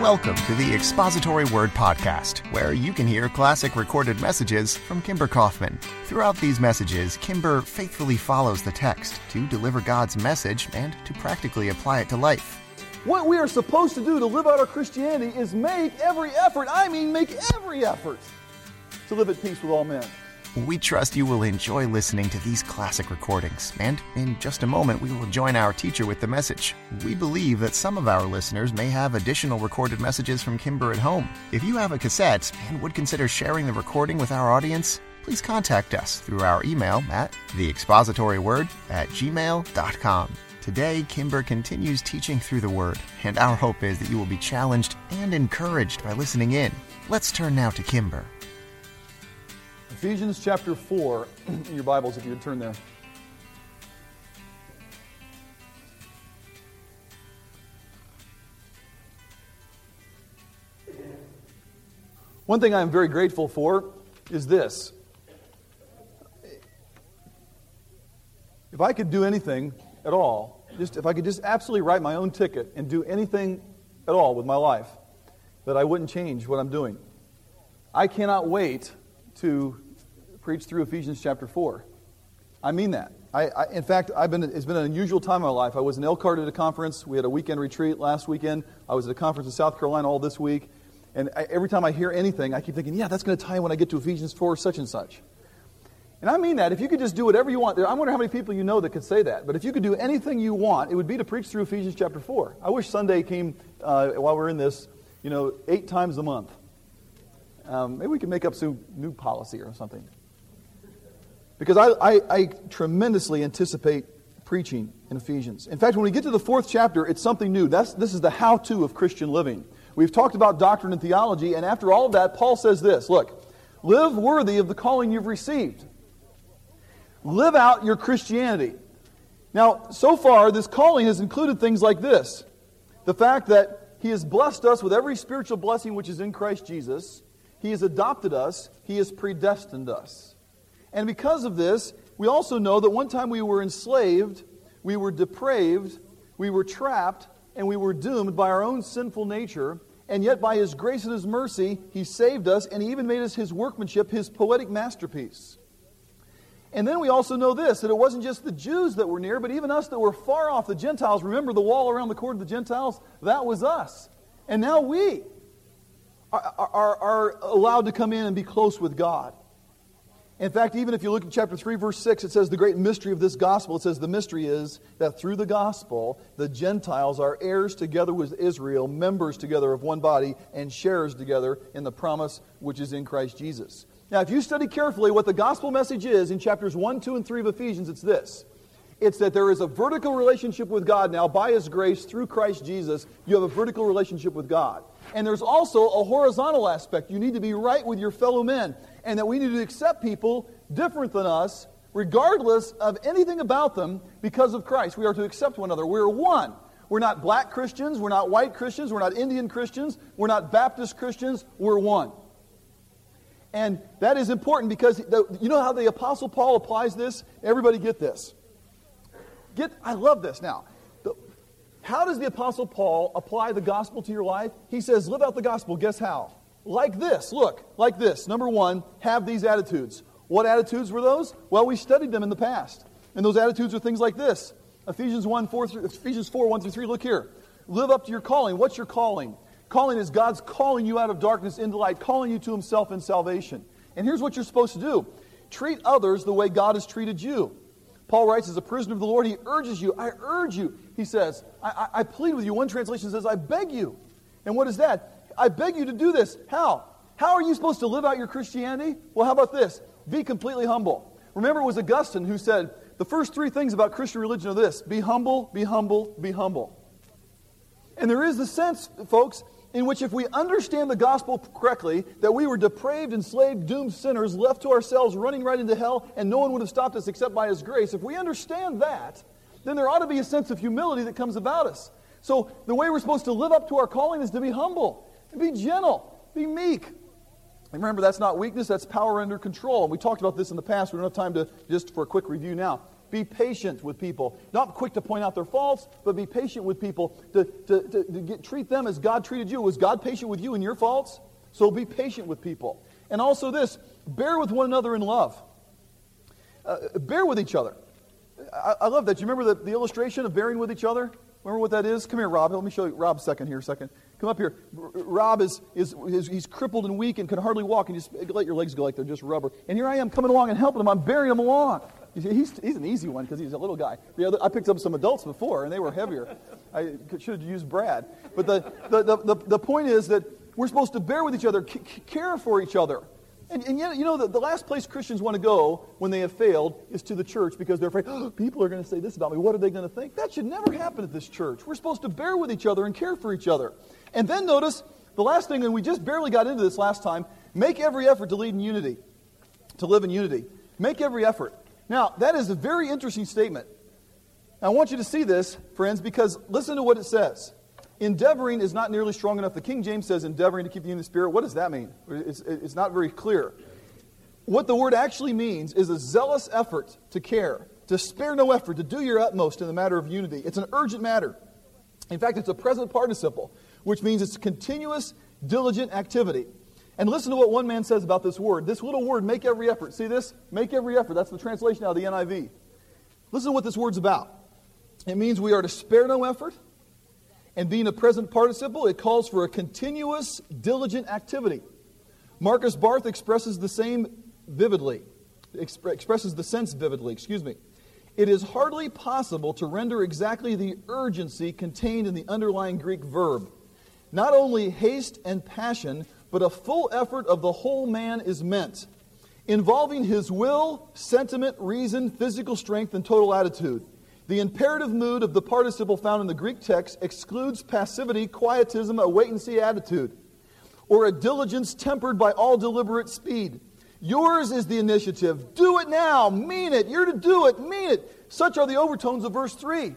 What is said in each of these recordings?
Welcome to the Expository Word Podcast, where you can hear classic recorded messages from Kimber Kaufman. Throughout these messages, Kimber faithfully follows the text to deliver God's message and to practically apply it to life. What we are supposed to do to live out our Christianity is make every effort, I mean, make every effort to live at peace with all men. We trust you will enjoy listening to these classic recordings, and in just a moment, we will join our teacher with the message. We believe that some of our listeners may have additional recorded messages from Kimber at home. If you have a cassette and would consider sharing the recording with our audience, please contact us through our email at theexpositoryword at gmail.com. Today, Kimber continues teaching through the Word, and our hope is that you will be challenged and encouraged by listening in. Let's turn now to Kimber. Ephesians chapter 4, in your Bibles, if you would turn there. One thing I'm very grateful for is this. If I could do anything at all, just if I could just absolutely write my own ticket and do anything at all with my life, that I wouldn't change what I'm doing. I cannot wait to preach through Ephesians chapter 4. I mean that. I, I, in fact, I've been, it's been an unusual time in my life. I was in Elkhart at a conference. We had a weekend retreat last weekend. I was at a conference in South Carolina all this week. And I, every time I hear anything, I keep thinking, yeah, that's going to tie in when I get to Ephesians 4, such and such. And I mean that. If you could just do whatever you want, I wonder how many people you know that could say that. But if you could do anything you want, it would be to preach through Ephesians chapter 4. I wish Sunday came uh, while we're in this, you know, eight times a month. Um, maybe we could make up some new policy or something because I, I, I, tremendously anticipate preaching in Ephesians. In fact, when we get to the fourth chapter, it's something new. That's, this is the how to of Christian living. We've talked about doctrine and theology, and after all of that, Paul says this Look, live worthy of the calling you've received. Live out your Christianity. Now, so far, this calling has included things like this the fact that he has blessed us with every spiritual blessing which is in Christ Jesus, he has adopted us, he has predestined us. And because of this, we also know that one time we were enslaved, we were depraved, we were trapped, and we were doomed by our own sinful nature. And yet, by His grace and His mercy, He saved us, and He even made us His workmanship, His poetic masterpiece. And then we also know this that it wasn't just the Jews that were near, but even us that were far off, the Gentiles. Remember the wall around the court of the Gentiles? That was us. And now we are, are, are allowed to come in and be close with God. In fact, even if you look at chapter 3, verse 6, it says the great mystery of this gospel. It says the mystery is that through the gospel, the Gentiles are heirs together with Israel, members together of one body, and sharers together in the promise which is in Christ Jesus. Now, if you study carefully what the gospel message is in chapters 1, 2, and 3 of Ephesians, it's this it's that there is a vertical relationship with God now by His grace through Christ Jesus. You have a vertical relationship with God. And there's also a horizontal aspect. You need to be right with your fellow men and that we need to accept people different than us, regardless of anything about them, because of Christ. We are to accept one another. We're one. We're not black Christians. We're not white Christians. We're not Indian Christians. We're not Baptist Christians. We're one. And that is important because the, you know how the Apostle Paul applies this? Everybody get this. Get, I love this now. The, how does the Apostle Paul apply the gospel to your life? He says, live out the gospel. Guess how? like this. Look, like this. Number one, have these attitudes. What attitudes were those? Well, we studied them in the past. And those attitudes are things like this. Ephesians 1, 4 through, Ephesians 4, 1 through 3. Look here. Live up to your calling. What's your calling? Calling is God's calling you out of darkness into light, calling you to Himself in salvation. And here's what you're supposed to do treat others the way God has treated you. Paul writes, as a prisoner of the Lord, he urges you. I urge you. He says, I, I, I plead with you. One translation says, I beg you. And what is that? I beg you to do this. How? How are you supposed to live out your Christianity? Well, how about this? Be completely humble. Remember, it was Augustine who said, the first three things about Christian religion are this be humble, be humble, be humble. And there is the sense, folks, in which if we understand the gospel correctly, that we were depraved, enslaved, doomed sinners, left to ourselves, running right into hell, and no one would have stopped us except by his grace, if we understand that, then there ought to be a sense of humility that comes about us. So the way we're supposed to live up to our calling is to be humble. and Be gentle. Be meek. And remember, that's not weakness, that's power under control. And we talked about this in the past. We don't have time to just for a quick review now. Be patient with people. Not quick to point out their faults, but be patient with people. To, to, to, to get, treat them as God treated you. Was God patient with you and your faults? So be patient with people. And also this bear with one another in love. Uh, bear with each other. I, I, love that. You remember the, the illustration of bearing with each other? Remember what that is? Come here, Rob. Let me show you. Rob, second here, second. Come up here. Rob is, is, is, he's crippled and weak and can hardly walk, and you just let your legs go like they're just rubber. And here I am coming along and helping him. I'm bearing him along. He's, he's an easy one because he's a little guy. The other, I picked up some adults before, and they were heavier. I should have used Brad. But the, the, the, the, the point is that we're supposed to bear with each other, c- care for each other. And, and yet, you know, the, the last place Christians want to go when they have failed is to the church because they're afraid, oh, people are going to say this about me. What are they going to think? That should never happen at this church. We're supposed to bear with each other and care for each other. And then notice the last thing, and we just barely got into this last time make every effort to lead in unity, to live in unity. Make every effort. Now, that is a very interesting statement. I want you to see this, friends, because listen to what it says. Endeavoring is not nearly strong enough. The King James says endeavoring to keep the in the spirit. What does that mean? It's, it's not very clear. What the word actually means is a zealous effort to care, to spare no effort, to do your utmost in the matter of unity. It's an urgent matter. In fact, it's a present participle, which means it's continuous, diligent activity. And listen to what one man says about this word. This little word, make every effort. See this? Make every effort. That's the translation out of the NIV. Listen to what this word's about. It means we are to spare no effort. And being a present participle, it calls for a continuous, diligent activity. Markus Barth expresses the same vividly, exp- expresses the sense vividly, excuse me. It is hardly possible to render exactly the urgency contained in the underlying Greek verb. Not only haste and passion, but a full effort of the whole man is meant, involving his will, sentiment, reason, physical strength, and total attitude. The imperative mood of the participle found in the Greek text excludes passivity, quietism, a wait and see attitude, or a diligence tempered by all deliberate speed. Yours is the initiative. Do it now. Mean it. You're to do it. Mean it. Such are the overtones of verse 3.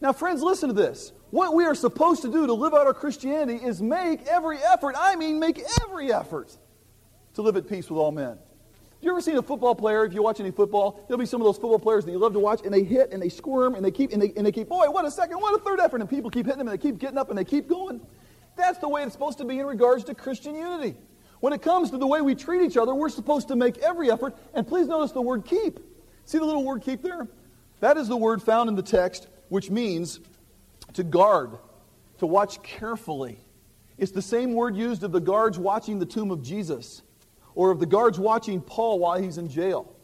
Now, friends, listen to this. What we are supposed to do to live out our Christianity is make every effort, I mean, make every effort to live at peace with all men. You ever seen a football player, if you watch any football, there'll be some of those football players that you love to watch, and they hit and they squirm and they keep, and they, and they keep, boy, what a second, what a third effort, and people keep hitting them and they keep getting up and they keep going. That's the way it's supposed to be in regards to Christian unity. When it comes to the way we treat each other, we're supposed to make every effort, and please notice the word keep. See the little word keep there? That is the word found in the text, which means to guard, to watch carefully. It's the same word used of the guards watching the tomb of Jesus or of the guards watching Paul while he's in jail.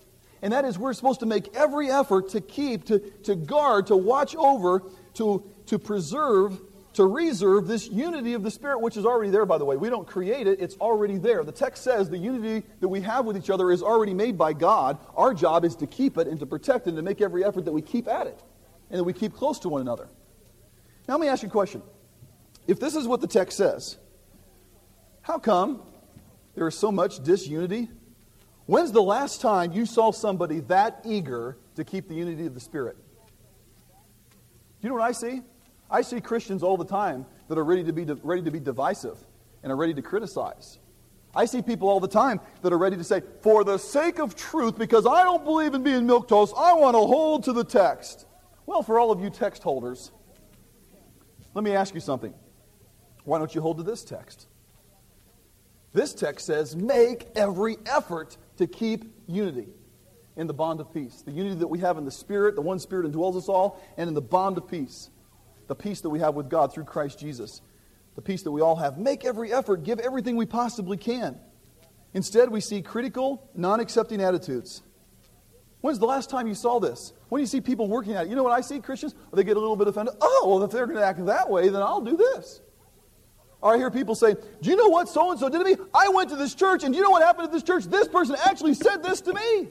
And that is, we're supposed to make every effort to keep, to, to guard, to watch over, to, to preserve, to reserve this unity of the Spirit, which is already there, by the way. We don't create it, it's already there. The text says the unity that we have with each other is already made by God. Our job is to keep it and to protect it and to make every effort that we keep at it and that we keep close to one another. Now, let me ask you a question. If this is what the text says, how come there is so much disunity? When's the last time you saw somebody that eager to keep the unity of the Spirit? Do you know what I see? I see Christians all the time that are ready to be, ready to be divisive and are ready to criticize. I see people all the time that are ready to say, for the sake of truth, because I don't believe in being milquetoast, I want to hold to the text. Well, for all of you text holders, let me ask you something. Why don't you hold to this text? This text says, make every effort to keep unity in the bond of peace. The unity that we have in the Spirit, the one Spirit indwells us all, and in the bond of peace. The peace that we have with God through Christ Jesus. The peace that we all have. Make every effort, give everything we possibly can. Instead, we see critical, non accepting attitudes. When's the last time you saw this? When you see people working at it, you know what I see, Christians? They get a little bit offended. Oh, well, if they're going to act that way, then I'll do this. Or I hear people say, Do you know what so and so did to me? I went to this church, and do you know what happened at this church? This person actually said this to me.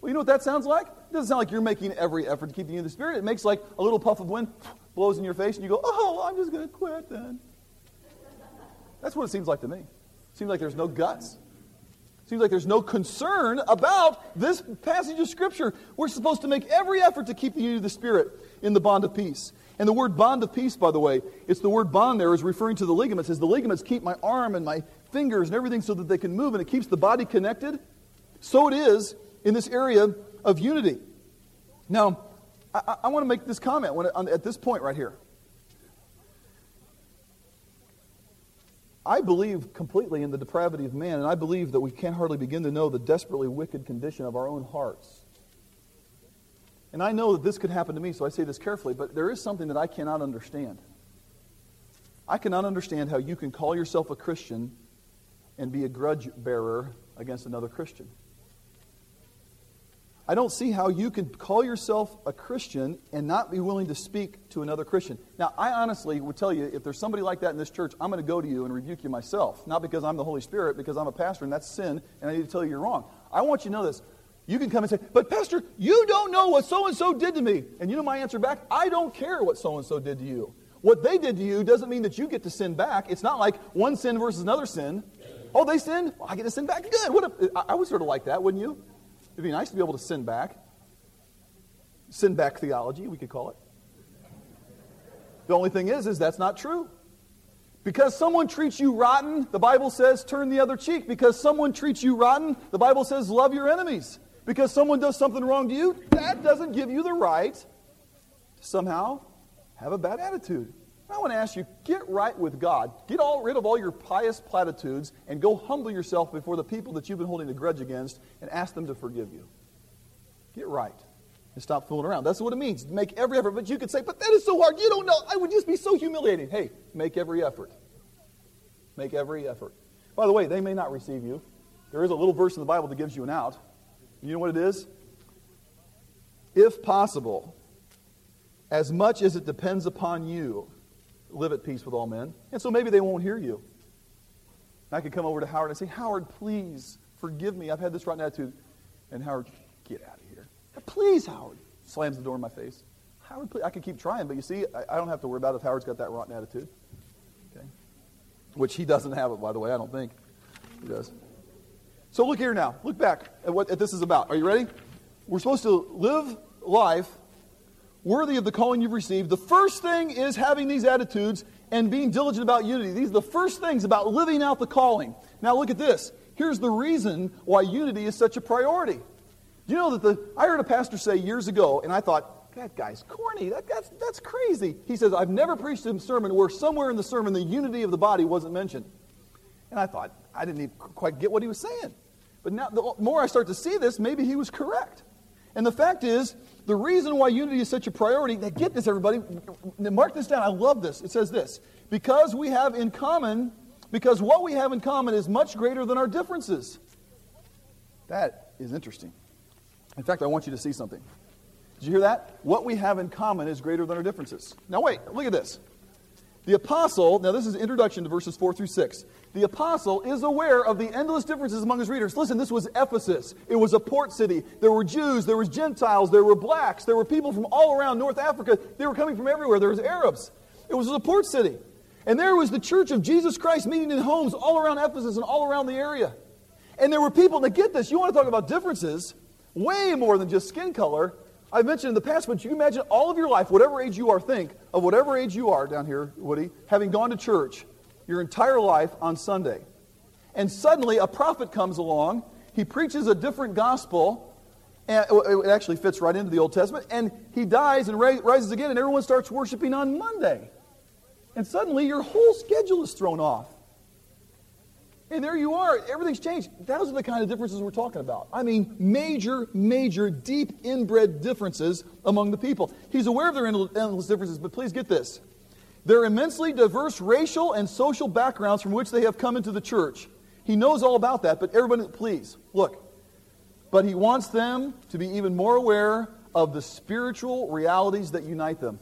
Well, you know what that sounds like? It doesn't sound like you're making every effort to keep you in the spirit. It makes like a little puff of wind blows in your face, and you go, Oh, I'm just going to quit then. That's what it seems like to me. It seems like there's no guts. Seems like there's no concern about this passage of Scripture. We're supposed to make every effort to keep the unity of the Spirit in the bond of peace. And the word bond of peace, by the way, it's the word bond there is referring to the ligaments. As the ligaments keep my arm and my fingers and everything so that they can move and it keeps the body connected. So it is in this area of unity. Now, I, I want to make this comment when, on, at this point right here. I believe completely in the depravity of man, and I believe that we can't hardly begin to know the desperately wicked condition of our own hearts. And I know that this could happen to me, so I say this carefully, but there is something that I cannot understand. I cannot understand how you can call yourself a Christian and be a grudge bearer against another Christian. I don't see how you can call yourself a Christian and not be willing to speak to another Christian. Now, I honestly would tell you if there's somebody like that in this church, I'm going to go to you and rebuke you myself. Not because I'm the Holy Spirit, because I'm a pastor and that's sin, and I need to tell you you're wrong. I want you to know this. You can come and say, But, Pastor, you don't know what so and so did to me. And you know my answer back? I don't care what so and so did to you. What they did to you doesn't mean that you get to sin back. It's not like one sin versus another sin. Oh, they sinned? Well, I get to sin back. Good. What if, I would sort of like that, wouldn't you? It'd be nice to be able to sin back. Sin back theology, we could call it. The only thing is, is that's not true. Because someone treats you rotten, the Bible says turn the other cheek. Because someone treats you rotten, the Bible says love your enemies. Because someone does something wrong to you, that doesn't give you the right to somehow have a bad attitude. I want to ask you, get right with God. Get all rid of all your pious platitudes and go humble yourself before the people that you've been holding a grudge against and ask them to forgive you. Get right and stop fooling around. That's what it means. Make every effort. But you could say, but that is so hard. You don't know. I would just be so humiliating. Hey, make every effort. Make every effort. By the way, they may not receive you. There is a little verse in the Bible that gives you an out. You know what it is? If possible, as much as it depends upon you, live at peace with all men. And so maybe they won't hear you. I could come over to Howard and say, Howard, please forgive me. I've had this rotten attitude. And Howard, get out of here. Please, Howard. Slams the door in my face. Howard, please. I could keep trying, but you see, I, I don't have to worry about if Howard's got that rotten attitude. Okay? Which he doesn't have it, by the way. I don't think he does. So look here now. Look back at what at this is about. Are you ready? We're supposed to live life worthy of the calling you've received. The first thing is having these attitudes and being diligent about unity. These are the first things about living out the calling. Now look at this. Here's the reason why unity is such a priority. Do you know that the I heard a pastor say years ago, and I thought, that guy's corny. That, that's, that's crazy. He says, I've never preached a sermon where somewhere in the sermon the unity of the body wasn't mentioned. And I thought, I didn't even quite get what he was saying. But now, the more I start to see this, maybe he was correct. And the fact is, the reason why unity is such a priority, now get this, everybody, mark this down. I love this. It says this because we have in common, because what we have in common is much greater than our differences. That is interesting. In fact, I want you to see something. Did you hear that? What we have in common is greater than our differences. Now, wait, look at this. The apostle, now this is introduction to verses 4 through 6. The apostle is aware of the endless differences among his readers. Listen, this was Ephesus. It was a port city. There were Jews, there was Gentiles, there were blacks, there were people from all around North Africa. They were coming from everywhere. There was Arabs. It was a port city. And there was the church of Jesus Christ meeting in homes all around Ephesus and all around the area. And there were people, now get this, you want to talk about differences, way more than just skin color. I've mentioned in the past, but you imagine all of your life, whatever age you are, think of whatever age you are down here, Woody, having gone to church your entire life on Sunday. And suddenly a prophet comes along, he preaches a different gospel, and oh, oh, it actually fits right into the Old Testament, and he dies and rises again, and everyone starts worshiping on Monday. And suddenly your whole schedule is thrown off. And there you are. Everything's changed. Those are the kind of differences we're talking about. I mean, major, major, deep inbred differences among the people. He's aware of their endless differences, but please get this. Their immensely diverse racial and social backgrounds from which they have come into the church. He knows all about that, but everybody, please, look. But he wants them to be even more aware of the spiritual realities that unite them.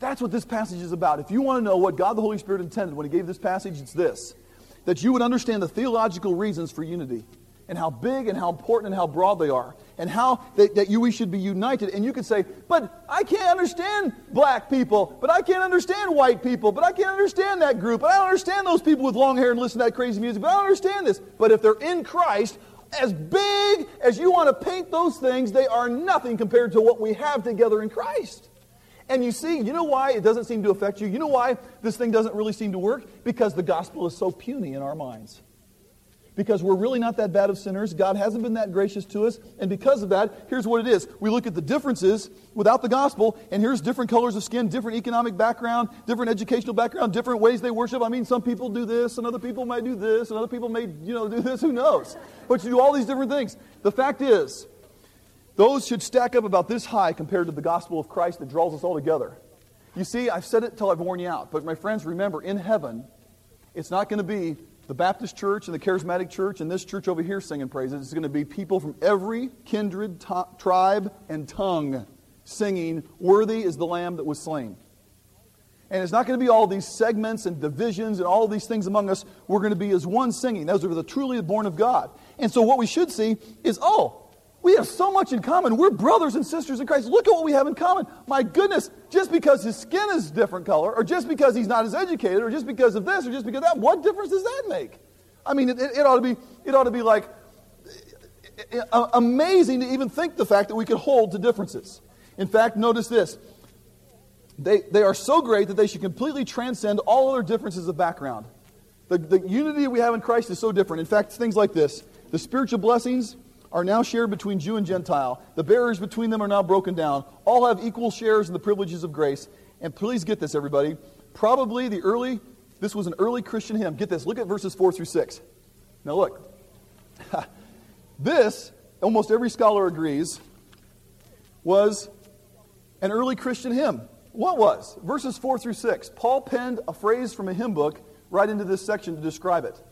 That's what this passage is about. If you want to know what God the Holy Spirit intended when he gave this passage, it's this that you would understand the theological reasons for unity and how big and how important and how broad they are and how that, that you, we should be united. And you could say, but I can't understand black people, but I can't understand white people, but I can't understand that group, but I don't understand those people with long hair and listen to that crazy music, but I don't understand this. But if they're in Christ, as big as you want to paint those things, they are nothing compared to what we have together in Christ. And you see, you know why it doesn't seem to affect you? You know why this thing doesn't really seem to work? Because the gospel is so puny in our minds. Because we're really not that bad of sinners. God hasn't been that gracious to us. And because of that, here's what it is. We look at the differences without the gospel, and here's different colors of skin, different economic background, different educational background, different ways they worship. I mean, some people do this, and other people may do this, and other people may, you know, do this. Who knows? But you do all these different things. The fact is, those should stack up about this high compared to the gospel of Christ that draws us all together. You see, I've said it till I've worn you out, but my friends, remember, in heaven, it's not going to be the Baptist church and the charismatic church and this church over here singing praises. It's going to be people from every kindred, t- tribe, and tongue singing, Worthy is the Lamb that was slain. And it's not going to be all these segments and divisions and all these things among us. We're going to be as one singing. Those are the truly born of God. And so what we should see is, oh, we have so much in common. We're brothers and sisters in Christ. Look at what we have in common. My goodness, just because his skin is different color, or just because he's not as educated, or just because of this, or just because of that, what difference does that make? I mean, it, it, it ought to be, it ought to be like amazing to even think the fact that we could hold to differences. In fact, notice this. They, they are so great that they should completely transcend all other differences of background. The, the unity we have in Christ is so different. In fact, things like this the spiritual blessings are now shared between Jew and Gentile. The barriers between them are now broken down. All have equal shares in the privileges of grace. And please get this, everybody. Probably the early, this was an early Christian hymn. Get this. Look at verses 4 through 6. Now, look. this, almost every scholar agrees, was an early Christian hymn. What was? Verses 4 through 6. Paul penned a phrase from a hymn book right into this section to describe it.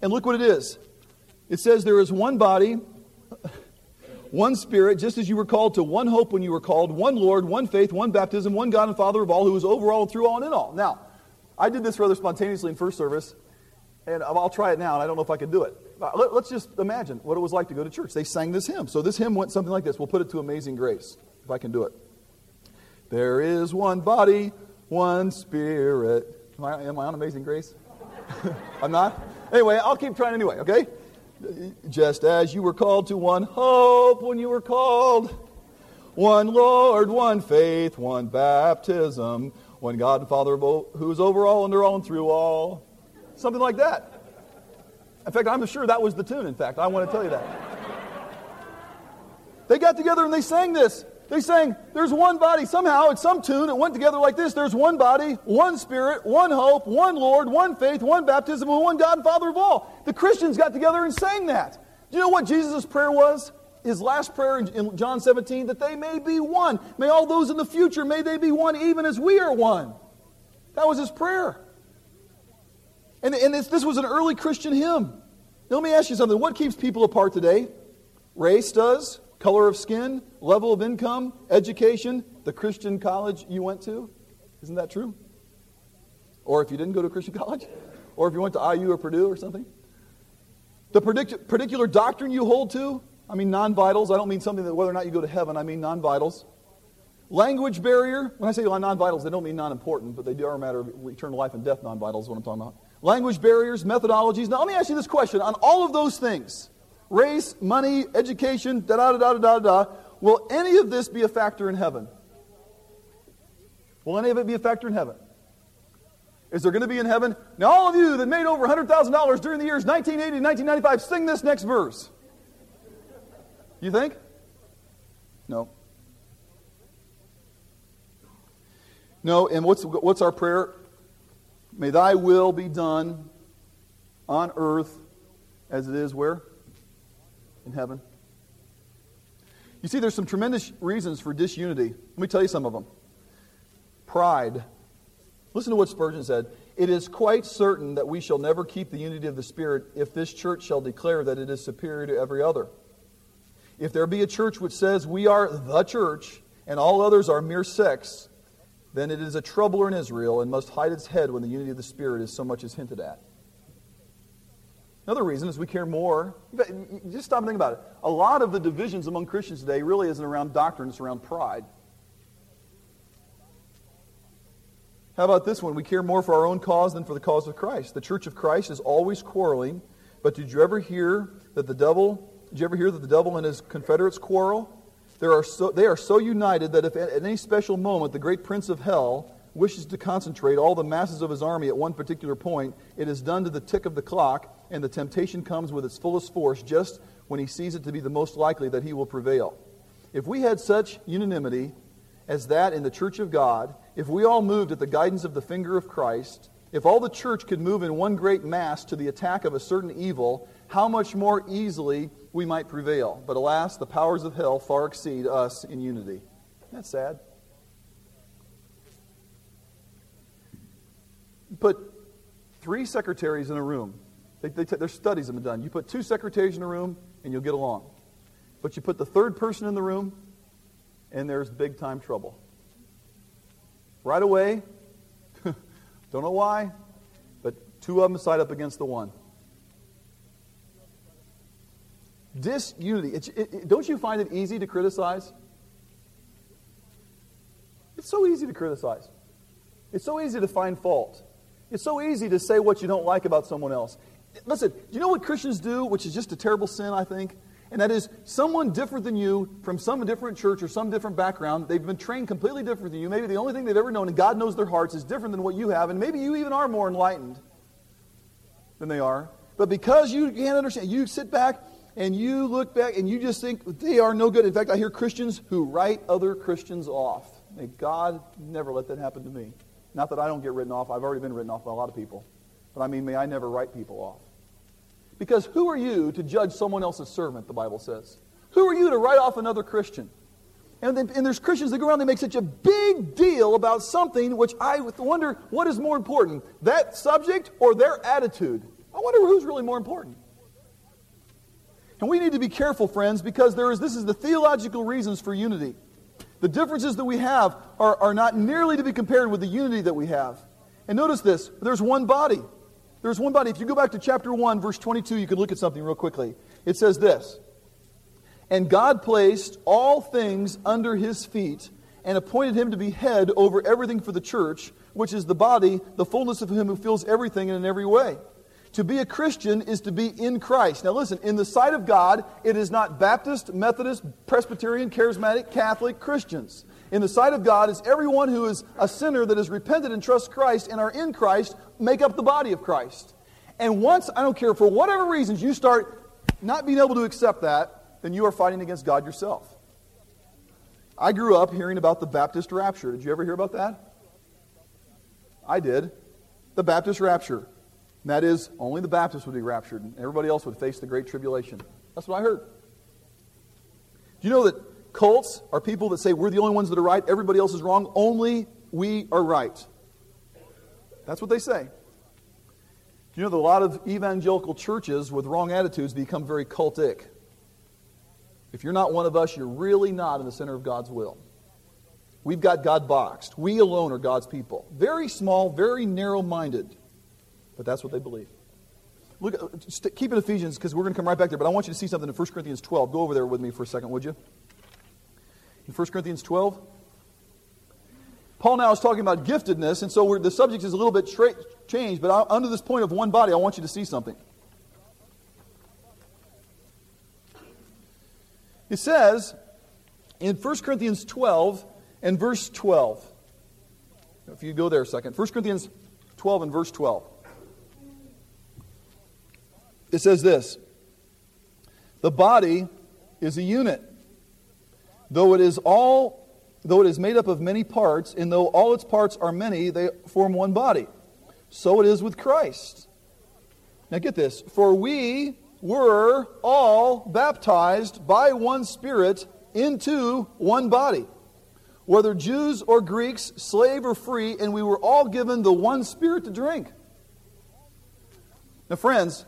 And look what it is. It says, There is one body one Spirit, just as you were called to one hope when you were called, one Lord, one faith, one baptism, one God and Father of all, who is over all and through all and in all. Now, I did this rather spontaneously in first service, and I'll try it now, and I don't know if I can do it. Uh, let's just imagine what it was like to go to church. They sang this hymn. So this hymn went something like this. We'll put it to Amazing Grace, if I can do it. There is one body, one Spirit. Am I, am I on Amazing Grace? I'm not? Anyway, I'll keep trying anyway, okay? Just as you were called to one hope when you were called, one Lord, one faith, one baptism, one God and Father who is over all, under all, and through all. Something like that. In fact, I'm sure that was the tune, in fact. I want to tell you that. They got together and they sang this. They sang, There's one body. Somehow, it's some tune, it went together like this There's one body, one spirit, one hope, one Lord, one faith, one baptism, and one God and Father of all. The Christians got together and sang that. Do you know what Jesus' prayer was? His last prayer in John 17, that they may be one. May all those in the future, may they be one even as we are one. That was his prayer. And, and this was an early Christian hymn. Now, let me ask you something. What keeps people apart today? Race does color of skin, level of income, education, the Christian college you went to. Isn't that true? Or if you didn't go to a Christian college? Or if you went to IU or Purdue or something? The predict- particular doctrine you hold to? I mean, non vitals. I don't mean something that whether or not you go to heaven, I mean non vitals. Language barrier. When I say non vitals, they don't mean non important, but they do are a matter of eternal life and death non vitals, what I'm talking about. Language barriers, methodologies. Now, let me ask you this question. On all of those things, race, money, education, da da da da da da. Will any of this be a factor in heaven? Will any of it be a factor in heaven? Is there going to be in heaven? Now, all of you that made over $100,000 during the years 1980 and 1995, sing this next verse. You think? No. No, and what's, what's our prayer? May thy will be done on earth as it is where? In heaven? You see, there's some tremendous reasons for disunity. Let me tell you some of them. Pride. Listen to what Spurgeon said. It is quite certain that we shall never keep the unity of the Spirit if this church shall declare that it is superior to every other. If there be a church which says we are the church and all others are mere sects, then it is a troubler in Israel and must hide its head when the unity of the Spirit is so much as hinted at. Another reason is we care more. Just stop and think about it. A lot of the divisions among Christians today really isn't around doctrine, it's around pride. How about this one? We care more for our own cause than for the cause of Christ. The church of Christ is always quarreling, but did you ever hear that the devil, did you ever hear that the devil and his confederates quarrel? There are so, they are so united that if at any special moment the great prince of hell wishes to concentrate all the masses of his army at one particular point, it is done to the tick of the clock and the temptation comes with its fullest force just when he sees it to be the most likely that he will prevail. If we had such unanimity as that in the church of God, if we all moved at the guidance of the finger of Christ, if all the church could move in one great mass to the attack of a certain evil, how much more easily we might prevail. But alas, the powers of hell far exceed us in unity. That's sad. Put three secretaries in a room. They, they t- there's studies have been done. You put two secretaries in a room, and you'll get along. But you put the third person in the room, and there's big time trouble. Right away, don't know why, but two of them side up against the one. Disunity. It, it, don't you find it easy to criticize? It's so easy to criticize. It's so easy to find fault. It's so easy to say what you don't like about someone else. Listen, do you know what Christians do, which is just a terrible sin, I think? And that is someone different than you from some different church or some different background. They've been trained completely different than you. Maybe the only thing they've ever known, and God knows their hearts, is different than what you have. And maybe you even are more enlightened than they are. But because you can't understand, you sit back and you look back and you just think they are no good. In fact, I hear Christians who write other Christians off. May God never let that happen to me. Not that I don't get written off. I've already been written off by a lot of people. But I mean, may I never write people off. Because who are you to judge someone else's servant, the Bible says? Who are you to write off another Christian? And, then, and there's Christians that go around, they make such a big deal about something which I wonder what is more important, that subject or their attitude? I wonder who's really more important. And we need to be careful, friends, because there is, this is the theological reasons for unity. The differences that we have are, are not nearly to be compared with the unity that we have. And notice this there's one body. There's one body. If you go back to chapter 1, verse 22, you can look at something real quickly. It says this And God placed all things under his feet and appointed him to be head over everything for the church, which is the body, the fullness of him who fills everything in every way. To be a Christian is to be in Christ. Now, listen, in the sight of God, it is not Baptist, Methodist, Presbyterian, Charismatic, Catholic Christians. In the sight of God is everyone who is a sinner that has repented and trusts Christ and are in Christ, make up the body of Christ. And once, I don't care, for whatever reasons, you start not being able to accept that, then you are fighting against God yourself. I grew up hearing about the Baptist rapture. Did you ever hear about that? I did. The Baptist rapture. And that is, only the Baptists would be raptured, and everybody else would face the Great Tribulation. That's what I heard. Do you know that cults are people that say we're the only ones that are right, everybody else is wrong, only we are right? That's what they say. You know a lot of evangelical churches with wrong attitudes become very cultic? If you're not one of us, you're really not in the center of God's will. We've got God boxed. We alone are God's people. Very small, very narrow minded. But that's what they believe. Look, uh, keep it Ephesians because we're going to come right back there. But I want you to see something in 1 Corinthians 12. Go over there with me for a second, would you? In 1 Corinthians 12. Paul now is talking about giftedness, and so the subject is a little bit tra- changed. But I, under this point of one body, I want you to see something. It says in 1 Corinthians 12 and verse 12. If you go there a second. 1 Corinthians 12 and verse 12. It says this The body is a unit. Though it is all though it is made up of many parts, and though all its parts are many, they form one body. So it is with Christ. Now get this. For we were all baptized by one Spirit into one body, whether Jews or Greeks, slave or free, and we were all given the one Spirit to drink. Now, friends,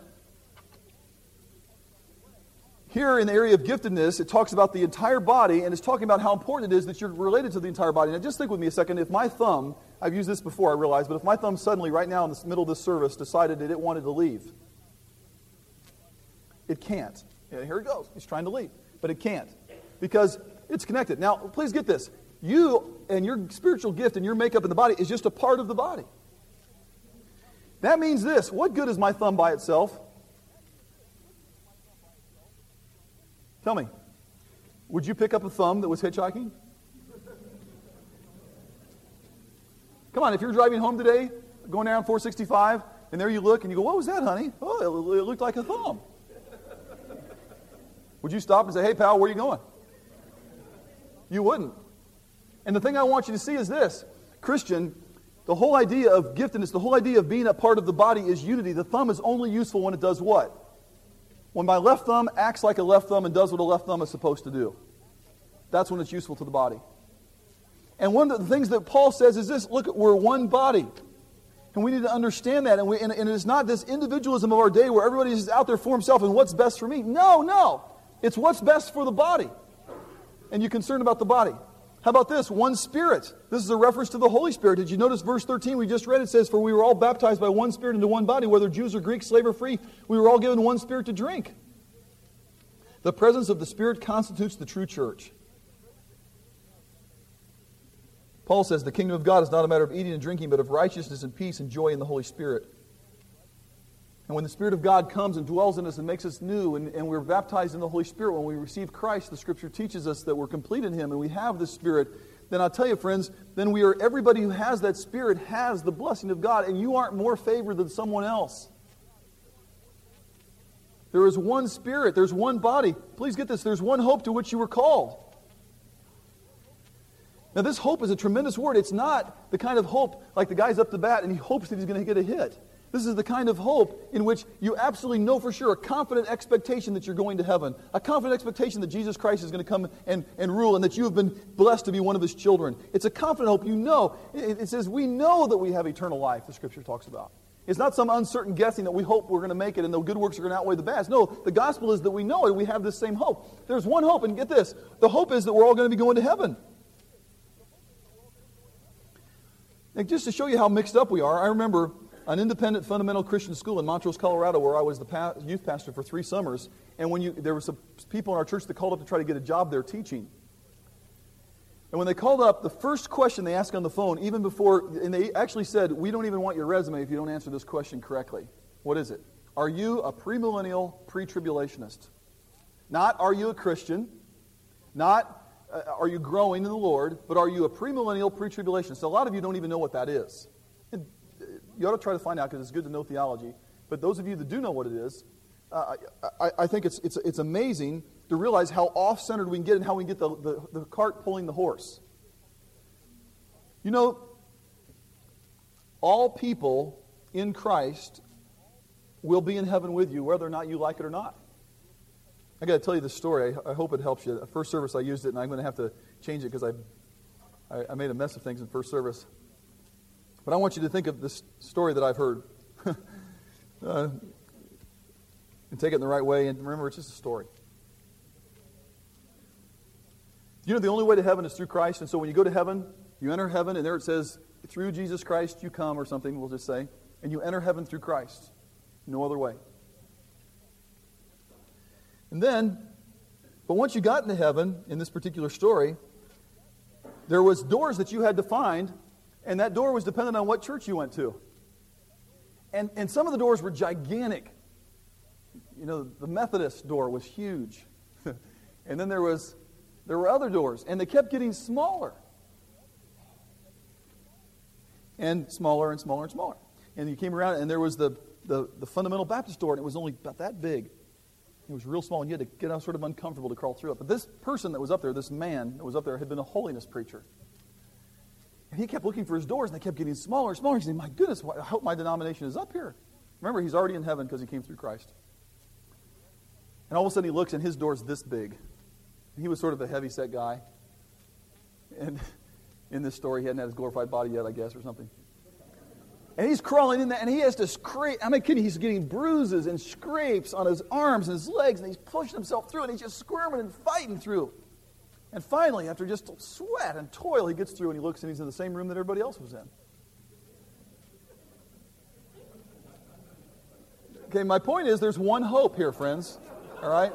here in the area of giftedness, it talks about the entire body, and it's talking about how important it is that you're related to the entire body. Now, just think with me a second. If my thumb, I've used this before, I realize, but if my thumb suddenly, right now in the middle of this service, decided that it wanted to leave, it can't. Yeah, here it goes. He's trying to leave, but it can't because it's connected. Now, please get this. You and your spiritual gift and your makeup in the body is just a part of the body. That means this what good is my thumb by itself? Tell me, would you pick up a thumb that was hitchhiking? Come on, if you're driving home today, going down 465, And there you look and you go, What was that, honey? Oh, it, it looked like a thumb. Would you stop and say, Hey, pal, where are you going? You wouldn't. And the thing I want you to see is this Christian, the whole idea of giftedness, the whole idea of being a part of the body is unity. The thumb is only useful when it does what? When my left thumb acts like a left thumb and does what a left thumb is supposed to do. That's when it's useful to the body. And one of the things that Paul says is this look, we're one body. And we need to understand that. And, we, and, and it is not this individualism of our day where everybody is out there for himself and what's best for me. No, no. It's what's best for the body. And you're concerned about the body. How about this? One Spirit. This is a reference to the Holy Spirit. Did you notice verse 13 we just read? It says, For we were all baptized by one Spirit into one body, whether Jews or Greeks, slave or free. We were all given one Spirit to drink. The presence of the Spirit constitutes the true church. Paul says the kingdom of God is not a matter of eating and drinking, but of righteousness and peace and joy in the Holy Spirit. And when the Spirit of God comes and dwells in us and makes us new, and, and we're baptized in the Holy Spirit, when we receive Christ, the Scripture teaches us that we're complete in Him and we have the Spirit, then I'll tell you, friends, then we are, everybody who has that Spirit has the blessing of God, and you aren't more favored than someone else. There is one Spirit, there's one body. Please get this there's one hope to which you were called. Now, this hope is a tremendous word. It's not the kind of hope like the guy's up the bat and he hopes that he's going to get a hit. This is the kind of hope in which you absolutely know for sure a confident expectation that you're going to heaven, a confident expectation that Jesus Christ is going to come and, and rule and that you have been blessed to be one of his children. It's a confident hope. You know. It, it says, We know that we have eternal life, the scripture talks about. It's not some uncertain guessing that we hope we're going to make it and the good works are going to outweigh the bad. No, the gospel is that we know it. We have this same hope. There's one hope, and get this the hope is that we're all going to be going to heaven. And just to show you how mixed up we are, I remember an independent fundamental Christian school in Montrose, Colorado, where I was the pa- youth pastor for three summers. And when you, there were some people in our church that called up to try to get a job there teaching. And when they called up, the first question they asked on the phone, even before, and they actually said, We don't even want your resume if you don't answer this question correctly. What is it? Are you a premillennial, pre tribulationist? Not are you a Christian? Not uh, are you growing in the Lord, but are you a premillennial, pre tribulationist? A lot of you don't even know what that is. You ought to try to find out because it's good to know theology. But those of you that do know what it is, uh, I, I, think it's, it's, it's amazing to realize how off centered we can get and how we can get the, the, the cart pulling the horse. You know, all people in Christ will be in heaven with you, whether or not you like it or not. I got to tell you the story. I, I, hope it helps you. First service, I used it, and I'm going to have to change it because I, I, I, made a mess of things in first service. But I want you to think of this story that I've heard. uh, and take it in the right way. And remember, it's just a story. You know, the only way to heaven is through Christ. And so when you go to heaven, you enter heaven, and there it says, through Jesus Christ you come, or something, we'll just say. And you enter heaven through Christ. No other way. And then, but once you got into heaven, in this particular story, there was doors that you had to find, and that door was dependent on what church you went to. And, and some of the doors were gigantic. You know, the Methodist door was huge. and then there was there were other doors, and they kept getting smaller. And smaller and smaller and smaller. And you came around, and there was the, the, the fundamental Baptist door, and it was only about that big. It was real small, and you had to get out sort of uncomfortable to crawl through it. But this person that was up there, this man that was up there, had been a holiness preacher. And he kept looking for his doors, and they kept getting smaller and smaller. He said, My goodness, I hope my denomination is up here. Remember, he's already in heaven because he came through Christ. And all of a sudden, he looks, and his door's this big. And He was sort of a heavy set guy. And in this story, he hadn't had his glorified body yet, I guess, or something. And he's crawling in there, and he has to scrape. I'm not kidding. He's getting bruises and scrapes on his arms and his legs, and he's pushing himself through, and he's just squirming and fighting through. And finally, after just sweat and toil, he gets through, and he looks, and he's in the same room that everybody else was in. Okay, my point is there's one hope here, friends. All right?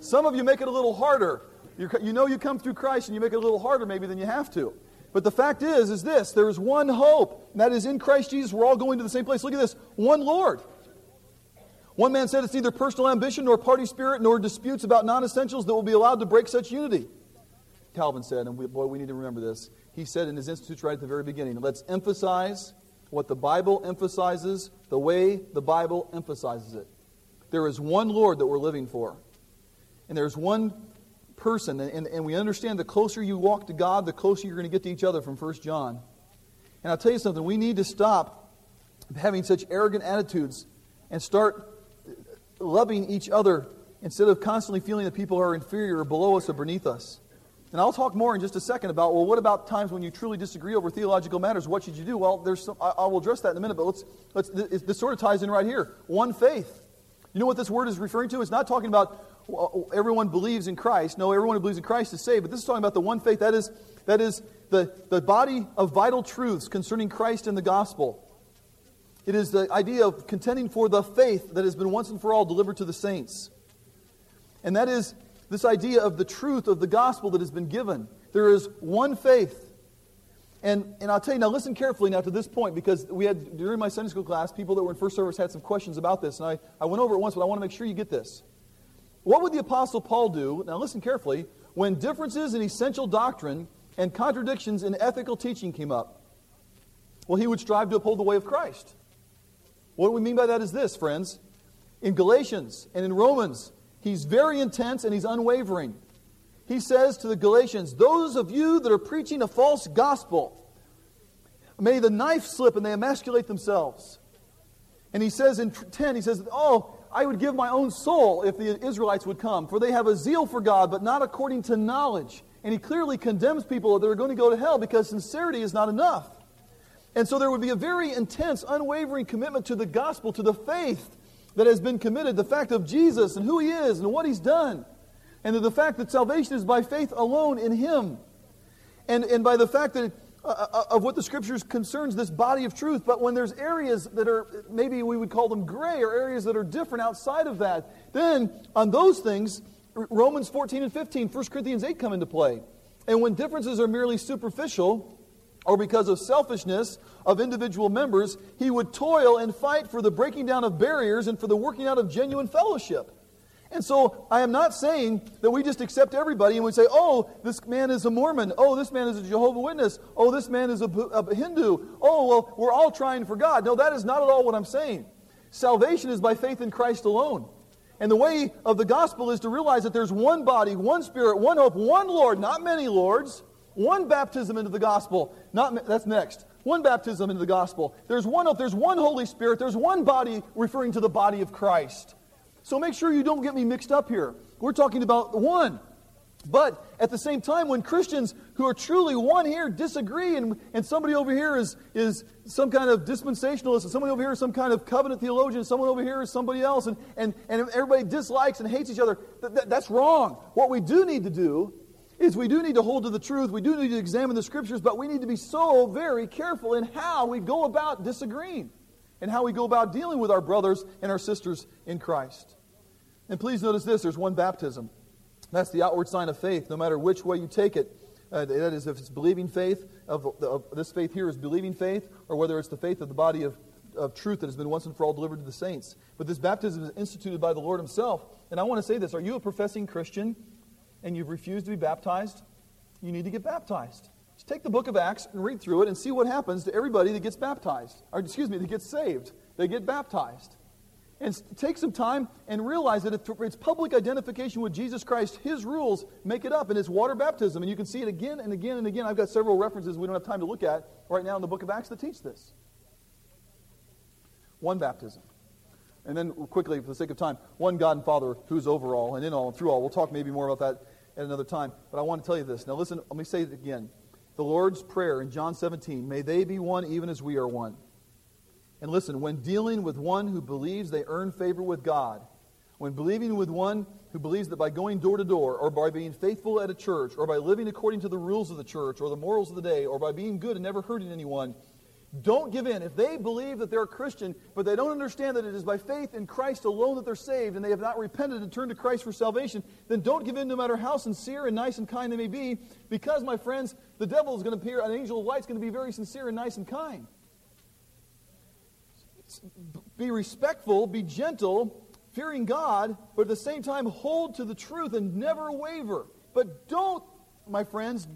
Some of you make it a little harder. You're, you know you come through Christ, and you make it a little harder maybe than you have to. But the fact is, is this there is one hope, and that is in Christ Jesus. We're all going to the same place. Look at this one Lord. One man said it's neither personal ambition nor party spirit nor disputes about non essentials that will be allowed to break such unity. Calvin said, and we, boy, we need to remember this. He said in his Institutes right at the very beginning let's emphasize what the Bible emphasizes, the way the Bible emphasizes it. There is one Lord that we're living for. And there's one person. And, and we understand the closer you walk to God, the closer you're going to get to each other from 1 John. And I'll tell you something, we need to stop having such arrogant attitudes and start loving each other instead of constantly feeling that people are inferior or below us or beneath us. And I'll talk more in just a second about, well, what about times when you truly disagree over theological matters? What should you do? Well, there's some, I, I will address that in a minute, but let's, let's, this, this sort of ties in right here. One faith. You know what this word is referring to? It's not talking about well, everyone believes in Christ. No, everyone who believes in Christ is saved. But this is talking about the one faith. That is, that is the, the body of vital truths concerning Christ and the gospel. It is the idea of contending for the faith that has been once and for all delivered to the saints. And that is this idea of the truth of the gospel that has been given. There is one faith. And, and I'll tell you now, listen carefully now to this point because we had, during my Sunday school class, people that were in first service had some questions about this. And I, I went over it once, but I want to make sure you get this. What would the Apostle Paul do, now listen carefully, when differences in essential doctrine and contradictions in ethical teaching came up? Well, he would strive to uphold the way of Christ. What we mean by that is this, friends. In Galatians and in Romans, he's very intense and he's unwavering. He says to the Galatians, Those of you that are preaching a false gospel, may the knife slip and they emasculate themselves. And he says in 10, he says, Oh, I would give my own soul if the Israelites would come, for they have a zeal for God, but not according to knowledge. And he clearly condemns people that are going to go to hell because sincerity is not enough. And so there would be a very intense, unwavering commitment to the gospel, to the faith that has been committed, the fact of Jesus and who he is and what he's done, and the fact that salvation is by faith alone in him. And, and by the fact that uh, uh, of what the scriptures concerns this body of truth. But when there's areas that are, maybe we would call them gray, or areas that are different outside of that, then on those things, Romans 14 and 15, 1 Corinthians 8 come into play. And when differences are merely superficial, or because of selfishness of individual members, he would toil and fight for the breaking down of barriers and for the working out of genuine fellowship. And so I am not saying that we just accept everybody and we say, oh, this man is a Mormon. Oh, this man is a Jehovah Witness. Oh, this man is a, a Hindu. Oh, well, we're all trying for God. No, that is not at all what I'm saying. Salvation is by faith in Christ alone. And the way of the gospel is to realize that there's one body, one spirit, one hope, one Lord, not many lords, one baptism into the gospel. Not that's next. One baptism into the gospel. There's one there's one Holy Spirit, there's one body referring to the body of Christ. So make sure you don't get me mixed up here. We're talking about one. But at the same time, when Christians who are truly one here disagree, and, and somebody over here is, is some kind of dispensationalist, and somebody over here is some kind of covenant theologian, someone over here is somebody else, and, and, and everybody dislikes and hates each other, th- th- that's wrong. What we do need to do is we do need to hold to the truth, we do need to examine the scriptures, but we need to be so very careful in how we go about disagreeing and how we go about dealing with our brothers and our sisters in Christ. And please notice this there's one baptism. That's the outward sign of faith, no matter which way you take it. Uh, that is, if it's believing faith, of, of, this faith here is believing faith, or whether it's the faith of the body of, of truth that has been once and for all delivered to the saints. But this baptism is instituted by the Lord Himself. And I want to say this Are you a professing Christian and you've refused to be baptized? You need to get baptized. Just take the book of Acts and read through it and see what happens to everybody that gets baptized. Or, excuse me, that gets saved. They get baptized and take some time and realize that it's public identification with Jesus Christ. His rules make it up, and it's water baptism. And you can see it again and again and again. I've got several references we don't have time to look at right now in the book of Acts that teach this. One baptism. And then, quickly, for the sake of time, one God and Father who's over all and in all and through all. We'll talk maybe more about that at another time. But I want to tell you this. Now, listen, let me say it again. The Lord's Prayer in John 17 may they be one even as we are one. And listen, when dealing with one who believes they earn favor with God, when believing with one who believes that by going door to door, or by being faithful at a church, or by living according to the rules of the church, or the morals of the day, or by being good and never hurting anyone, don't give in. If they believe that they're a Christian, but they don't understand that it is by faith in Christ alone that they're saved, and they have not repented and turned to Christ for salvation, then don't give in no matter how sincere and nice and kind they may be, because, my friends, the devil is going to appear, an angel of light is going to be very sincere and nice and kind be respectful, be gentle, fearing God, but at the same time hold to the truth and never waver. But don't, my friends,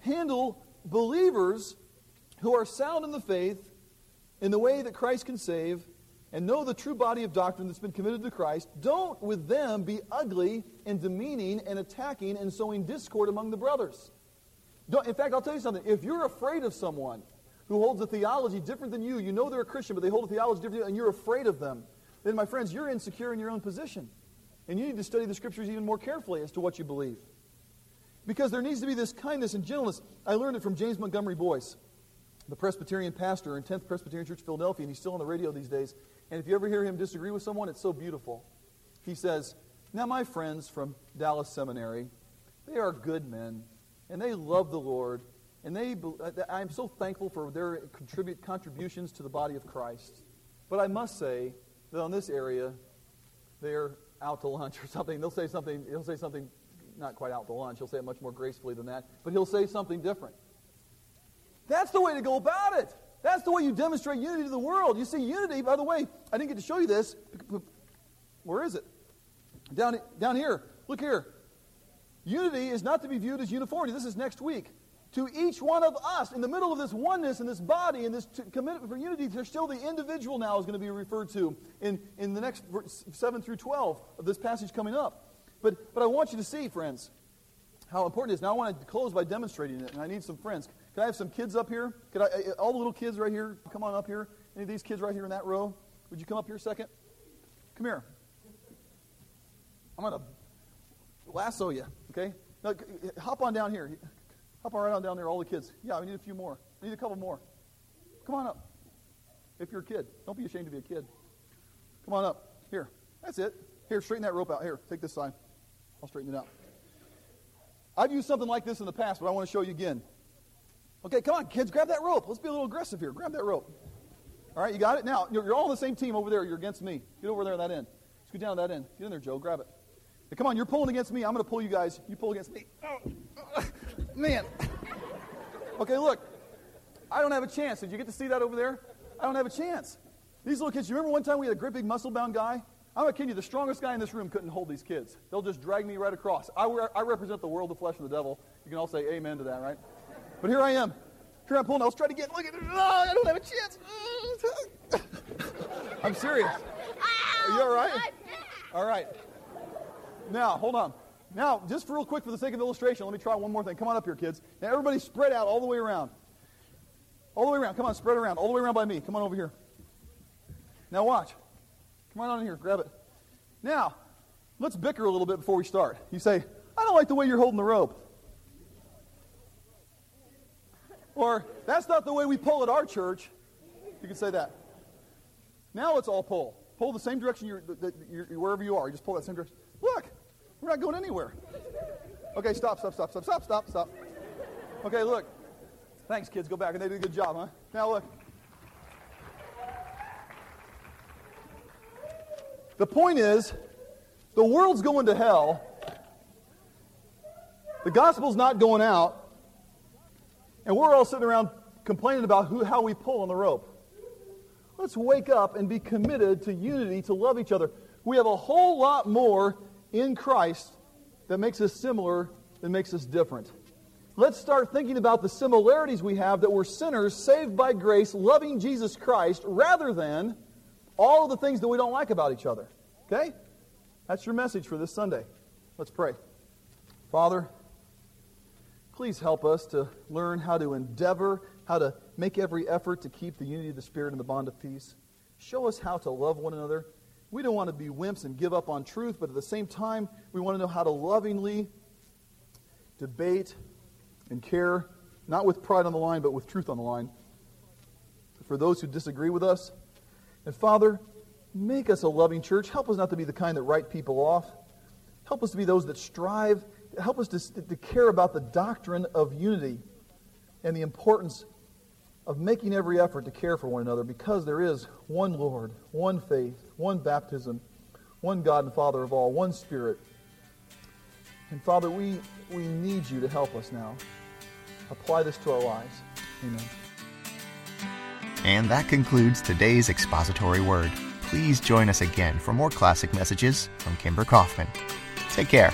handle believers who are sound in the faith in the way that Christ can save and know the true body of doctrine that's been committed to Christ, don't with them be ugly and demeaning and attacking and sowing discord among the brothers. Don't, in fact, I'll tell you something. If you're afraid of someone who holds a theology different than you, you know they're a Christian, but they hold a theology different you, and you're afraid of them, then, my friends, you're insecure in your own position. And you need to study the scriptures even more carefully as to what you believe. Because there needs to be this kindness and gentleness. I learned it from James Montgomery Boice, the Presbyterian pastor in 10th Presbyterian Church, Philadelphia, and he's still on the radio these days. And if you ever hear him disagree with someone, it's so beautiful. He says, Now, my friends from Dallas Seminary, they are good men, and they love the Lord, and they, uh, I'm so thankful for their contribute, contributions to the body of Christ. But I must say that on this area, they're out to lunch or something. They'll say something, he'll say something not quite out to lunch. He'll say it much more gracefully than that, but he'll say something different. That's the way to go about it. That's the way you demonstrate unity to the world. You see, unity, by the way, I didn't get to show you this. Where is it? Down, down here. Look here. Unity is not to be viewed as uniformity. This is next week. To each one of us, in the middle of this oneness and this body and this t- commitment for unity, there's still the individual now is going to be referred to in, in the next 7 through 12 of this passage coming up. But, but I want you to see, friends, how important it is. Now I want to close by demonstrating it, and I need some friends. Can I have some kids up here? Could I, uh, all the little kids right here, come on up here. Any of these kids right here in that row? Would you come up here a second? Come here. I'm going to lasso you, okay? Now, uh, hop on down here. Hop on right on down there, all the kids. Yeah, we need a few more. We need a couple more. Come on up. If you're a kid, don't be ashamed to be a kid. Come on up. Here. That's it. Here, straighten that rope out. Here, take this side. I'll straighten it out. I've used something like this in the past, but I want to show you again. Okay, come on, kids, grab that rope. Let's be a little aggressive here. Grab that rope. All right, you got it? Now, you're, all on the same team over there. You're against me. Get over there on that end. Go down to that end. Get in there, Joe. Grab it. Come on, you're pulling against me. I'm going to pull you guys. You pull against me. Oh, oh man. Okay, look. I don't have a chance. Did you get to see that over there? I don't have a chance. These little kids, you remember one time we had a great big muscle bound guy? I'm not kidding you. The strongest guy in this room couldn't hold these kids. They'll just drag me right across. I, I represent the world, the flesh, and the devil. You can all say amen to that, right? But here I am. Here I'm pulling. I was trying to get. Look at it. Oh, I don't have a chance. Mm. I'm serious. Are you all right? All right. Now, hold on. Now, just for real quick, for the sake of illustration, let me try one more thing. Come on up here, kids. Now, everybody spread out all the way around. All the way around. Come on, spread around. All the way around by me. Come on over here. Now, watch. Come on on here, grab it. Now, let's bicker a little bit before we start. You say, I don't like the way you're holding the rope. Or, that's not the way we pull at our church. You can say that. Now let's all pull. Pull the same direction you're, you're, wherever you are. You just pull that same direction. Look, we're not going anywhere. Okay, stop, stop, stop, stop, stop, stop, stop. Okay, look. Thanks, kids. Go back. And they did a good job, huh? Now look. The point is, the world's going to hell. The gospel's not going out. And we're all sitting around complaining about who, how we pull on the rope. Let's wake up and be committed to unity, to love each other. We have a whole lot more in Christ that makes us similar than makes us different. Let's start thinking about the similarities we have that we're sinners saved by grace, loving Jesus Christ, rather than all of the things that we don't like about each other. Okay? That's your message for this Sunday. Let's pray. Father, please help us to learn how to endeavor, how to make every effort to keep the unity of the Spirit and the bond of peace. Show us how to love one another. We don't want to be wimps and give up on truth, but at the same time, we want to know how to lovingly debate and care, not with pride on the line, but with truth on the line, for those who disagree with us. And Father, make us a loving church. Help us not to be the kind that write people off. Help us to be those that strive. Help us to, to care about the doctrine of unity and the importance of making every effort to care for one another because there is one Lord, one faith, one baptism, one God and Father of all, one Spirit. And Father, we, we need you to help us now. Apply this to our lives. Amen. And that concludes today's expository word. Please join us again for more classic messages from Kimber Kaufman. Take care.